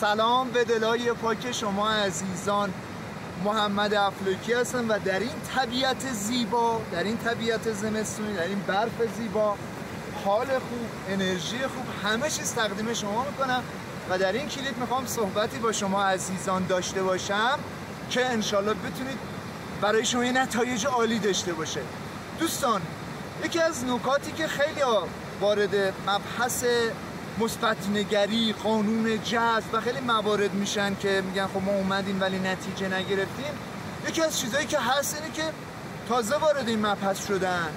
سلام به دلای پاک شما عزیزان. محمد افلوکی هستم و در این طبیعت زیبا در این طبیعت زمستونی در این برف زیبا حال خوب انرژی خوب همه چیز تقدیم شما می‌کنم و در این کلیپ می‌خوام صحبتی با شما عزیزان داشته باشم که انشالله بتونید برای شما یه نتایج عالی داشته باشه. دوستان یکی از نکاتی که خیلی وارد مبحث مثبت نگری قانون جذب و خیلی موارد میشن که میگن خب ما اومدیم ولی نتیجه نگرفتیم. یکی از چیزهایی که هست اینه که تازه وارد این مبحث شدن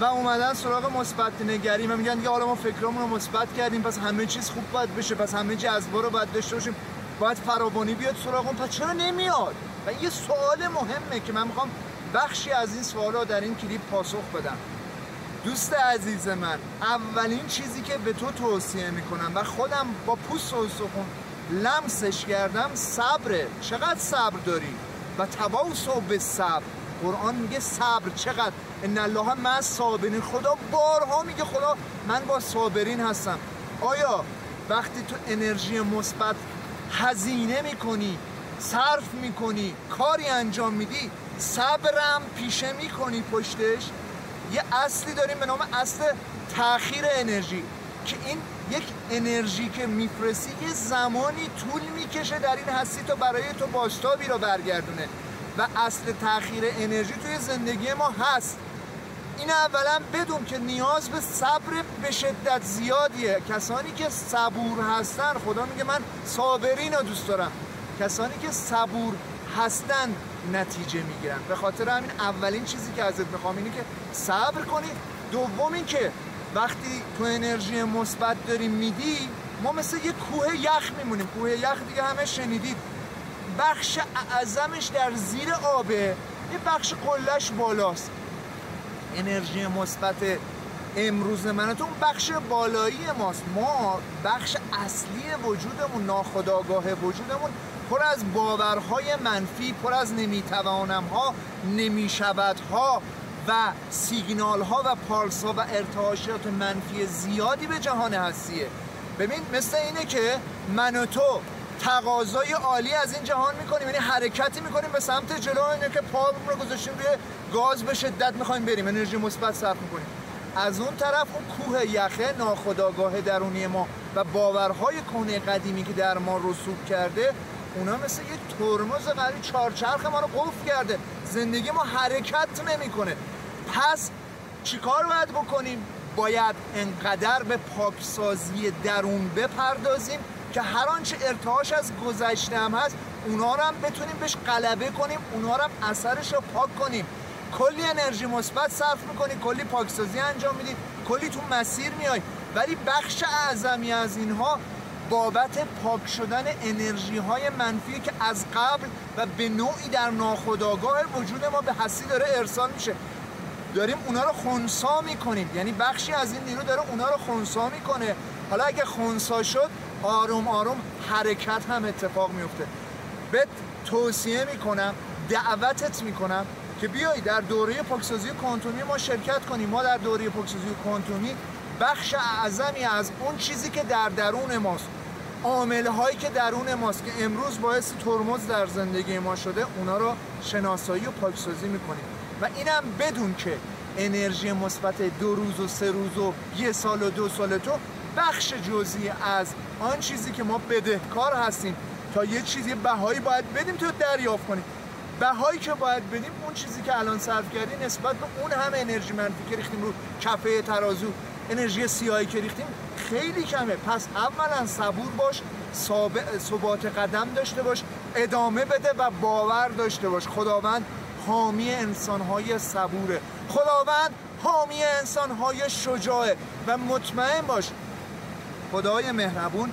و اومدن سراغ مثبت نگری و میگن دیگه حالا ما فکرامون رو مثبت کردیم پس همه چیز خوب باید بشه پس همه جذبا رو باید داشته باشیم. باید فراوانی بیاد سراغ پس چرا نمیاد؟ و یه سوال مهمه که من می‌خوام بخشی از این سوالا در این کلیپ پاسخ بدم. دوست عزیز من اولین چیزی که به تو توصیه می‌کنم و خودم با پوست و سخون لمسش کردم صبره. چقدر صبر داری؟ و تواصل به صبر. قرآن میگه صبر چقدر؟ ان الله مع صابرین. خدا بارها میگه خدا من با صابرین هستم. آیا وقتی تو انرژی مثبت هزینه می‌کنی صرف می‌کنی کاری انجام میدی صبرم پیشه می‌کنی پشتش؟ یه اصلی داریم به نام اصل تاخیر انرژی که این یک انرژی که میفرستی یه زمانی طول می‌کشه در این هستی تا برای تو باشتابی رو برگردونه. و اصل تاخیر انرژی توی زندگی ما هست. این اولا بدون که نیاز به صبر به شدت زیادیه. کسانی که صبور هستن خدا میگه من صابرین رو دوست دارم. کسانی که صبور هستن نتیجه می‌گیرن. به خاطر همین اولین چیزی که ازت می‌خوام اینه که صبر کنی. دوم این که وقتی تو انرژی مثبت داری میدی ما مثل یه کوه یخ میمونیم. کوه یخ دیگه همه شنیدید. بخش اعظمش در زیر آبه. یه بخش قلش بالاست. انرژی مثبت امروز من تو بخش بالایی ماست. ما بخش اصلی وجودمون ناخداگاه وجودمون پر از باورهای منفی پر از نمی‌توانم ها نمی‌شود ها و سیگنال ها و پالس ها و ارتعاشات منفی زیادی به جهان هستیه. ببین مثل اینه که من و تو تقاضای عالی از این جهان می‌کنیم یعنی حرکتی می‌کنیم به سمت جلو اینه که پا رو گذاشتیم روی گاز به شدت می‌خوایم بریم انرژی مثبت صرف می‌کنیم. از اون طرف اون کوه یخه ناخداگاه درونی ما و باورهای کنه قدیمی که در ما رسوب کرده اونا مثل یه ترمز قوی چارچرخ ما رو قفل کرده. زندگی ما حرکت نمی‌کنه. پس چیکار باید بکنیم؟ باید انقدر به پاکسازی درون بپردازیم که هر آنچه ارتعاش از گذشته هم هست اونا رو هم بتونیم بهش غلبه کنیم اونا رو هم اثرش رو پاک کنیم. کلی انرژی مثبت صرف می‌کنی کلی پاکسازی انجام میدی کلی تو مسیر میای ولی بخش اعظمی از اینها بابت پاک شدن انرژی های منفی که از قبل و به نوعی در ناخودآگاه وجود ما به هستی داره ارسال میشه. داریم اونا رو خونسا می‌کنیم. یعنی بخشی از این نیرو داره اونا رو خونسا می‌کنه. حالا اگه خونسا شد آروم آروم حرکت هم اتفاق میفته به توصیه می‌کنم دعوتت می‌کنم که بیای در دوره پاکسازی کوانتومی ما شرکت کنیم. ما در دوره پاکسازی کوانتومی بخش اعظمی از اون چیزی که در درون ماست. عامل هایی که درون ماست که امروز باعث ترمز در زندگی ما شده اونا رو شناسایی و پاکسازی می‌کنیم. و اینم بدون که انرژی مثبت دو روز و سه روز و یه سال و دو سال تو بخش جزئی از آن چیزی که ما بدهکار هستیم. تا یه چیزی بهایی باید بدیم تو دریافت کنیم. بهایی که باید بدیم چیزی که الان صرف کردی نسبت به اون همه انرژی منفی که ریختیم رو کفه ترازو انرژی سیاهی که ریختیم خیلی کمه. پس اولا صبور باش ثبات قدم داشته باش ادامه بده و باور داشته باش. خداوند حامی انسانهای صبوره. خداوند حامی انسانهای شجاعه. و مطمئن باش خدای مهربون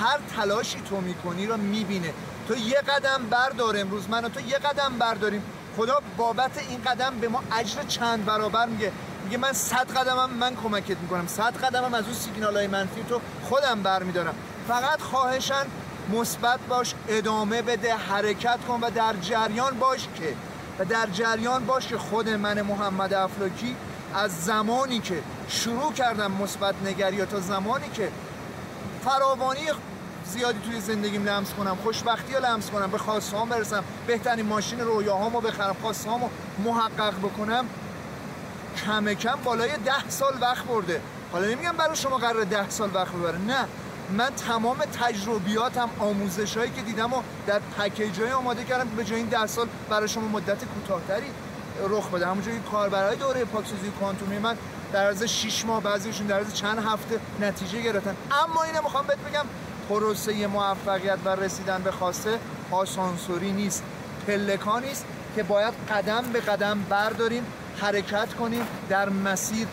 هر تلاشی تو می‌کنی رو می‌بینه. تو یه قدم بردار امروز. من و تو یه قدم برداریم. خدا بابت این قدم به ما اجر چند برابر میگه. میگه من صد قدمم من کمکت می‌کنم. صد قدمم از اون سیگنال های منفی تو خودم برمیدارم. فقط خواهشن مثبت باش ادامه بده حرکت کن و در جریان باش که و در جریان باش که خود من محمد افلاکی از زمانی که شروع کردم مثبت نگری تا زمانی که فراوانی زیادی توی زندگیم لمس کنم خوشبختی رو لمس کنم به خواستهام برسم. بهترین ماشین رویاهامو بخرم خواستهامو محقق بکنم. کم کم بالای ده سال وقت برده. حالا نمیگم برای شما قرار ده سال وقت ببره. نه من تمام تجربیاتم آموزش هایی که دیدم و در پکیج های آماده کردم به جای این ده سال برای شما مدت کوتاهتری رخ بده. همونجوری کاربرای دوره پاکسازی کوانتومی من در از 6 ماه بعضیشون در از چند هفته نتیجه گرفتن. اما اینو می‌خوام بهت بگم پروسه موفقیت و رسیدن به خواسته آسانسوری نیست. پلکانی است که باید قدم به قدم برداریم حرکت کنیم در مسیر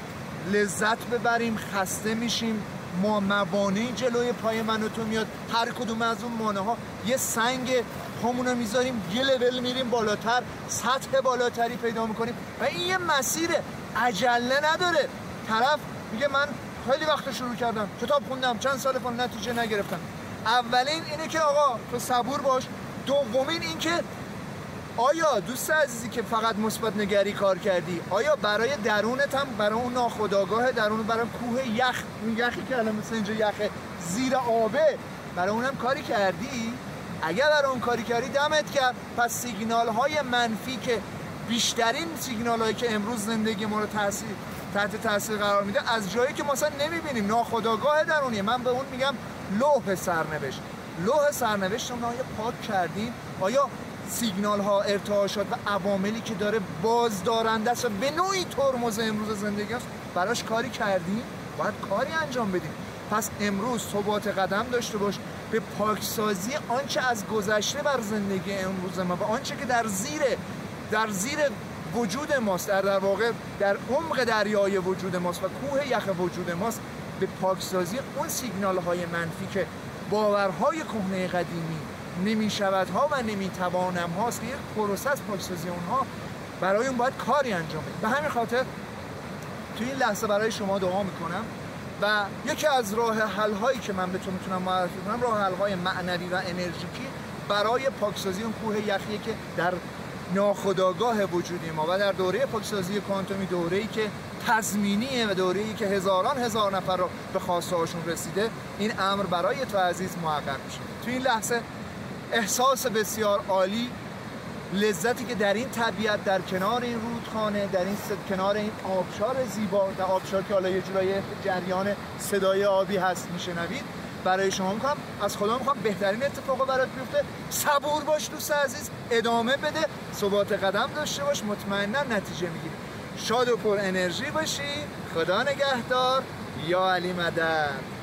لذت ببریم خسته میشیم. ما موانعی جلوی پای من و تو میاد. هر کدوم از اون مانه ها یه سنگ پامون می‌ذاریم یه لول میریم بالاتر سطح بالاتری پیدا می‌کنیم. و این یه مسیر عجله نداره. طرف میگه من خیلی وقت شروع کردم. کتاب خوندم چند سال فان نتیجه نگرفتم. اولین اینه که آقا تو صبور باش. دومین این که آیا دوست عزیزی که فقط مثبت نگری کار کردی آیا برای درونت هم برای اون ناخداگاه درون برای کوه یخ اون یخی که الان مثل اینجا یخ زیر آبه برای اونم کاری کردی؟ اگر برای اون کاری کردی دمت کرد پس سیگنال های منفی که بیشترین سیگنال هایی که امروز زندگی ما رو تاثیر تحت تاثیر قرار میده. از جایی که مثلا نمی‌بینیم. ناخداگاه درونیه. من به اون میگم لوح سرنوشت. لوح سرنوشت رو آیا پاک کردیم؟ آیا سیگنال ها ارتعاشات و عواملی که داره بازدارنده است و به نوعی ترمز امروز زندگی است براش کاری کردیم؟ باید کاری انجام بدیم. پس امروز ثبات قدم داشته باش. به پاکسازی آنچه از گذشته بر زندگی امروز ما و آنچه که در زیر در زیر وجود ماست. در, در واقع در عمق دریای وجود ماست و کوه یخ وجود ماست. به پاکسازی اون سیگنال های منفی که باورهای کهنه قدیمی نمی شود ها و نمی توانم هاست که یک پروسه از پاکسازی اونها برای اون باید کاری انجام بدیم. به همین خاطر توی این لحظه برای شما دعا می‌کنم و یکی از راه حل هایی که من بهتون می‌تونم معرفی کنم راه حل های معنوی و انرژیکی برای پاکسازی اون کوه یخیه که در ناخداگاه وجودی ما و در دوره پاکسازی کوانتومی دوره ای که تضمینیه و دوره ای که هزاران هزار نفر رو به خواسته هاشون رسیده این امر برای تو عزیز محقق میشه. تو این لحظه احساس بسیار عالی لذتی که در این طبیعت در کنار این رودخانه در این کنار این آبشار زیبا در آبشار که حالا یه جورای جریان صدای آبی هست میشنوید. برای شما می‌کنم از خدا می‌خوام بهترین اتفاق برات بیفته. صبور باش دوست عزیز. ادامه بده. ثبات قدم داشته باش. مطمئنا نتیجه می‌گیری. شاد و پر انرژی باشی. خدا نگهدار. یا علی مدد.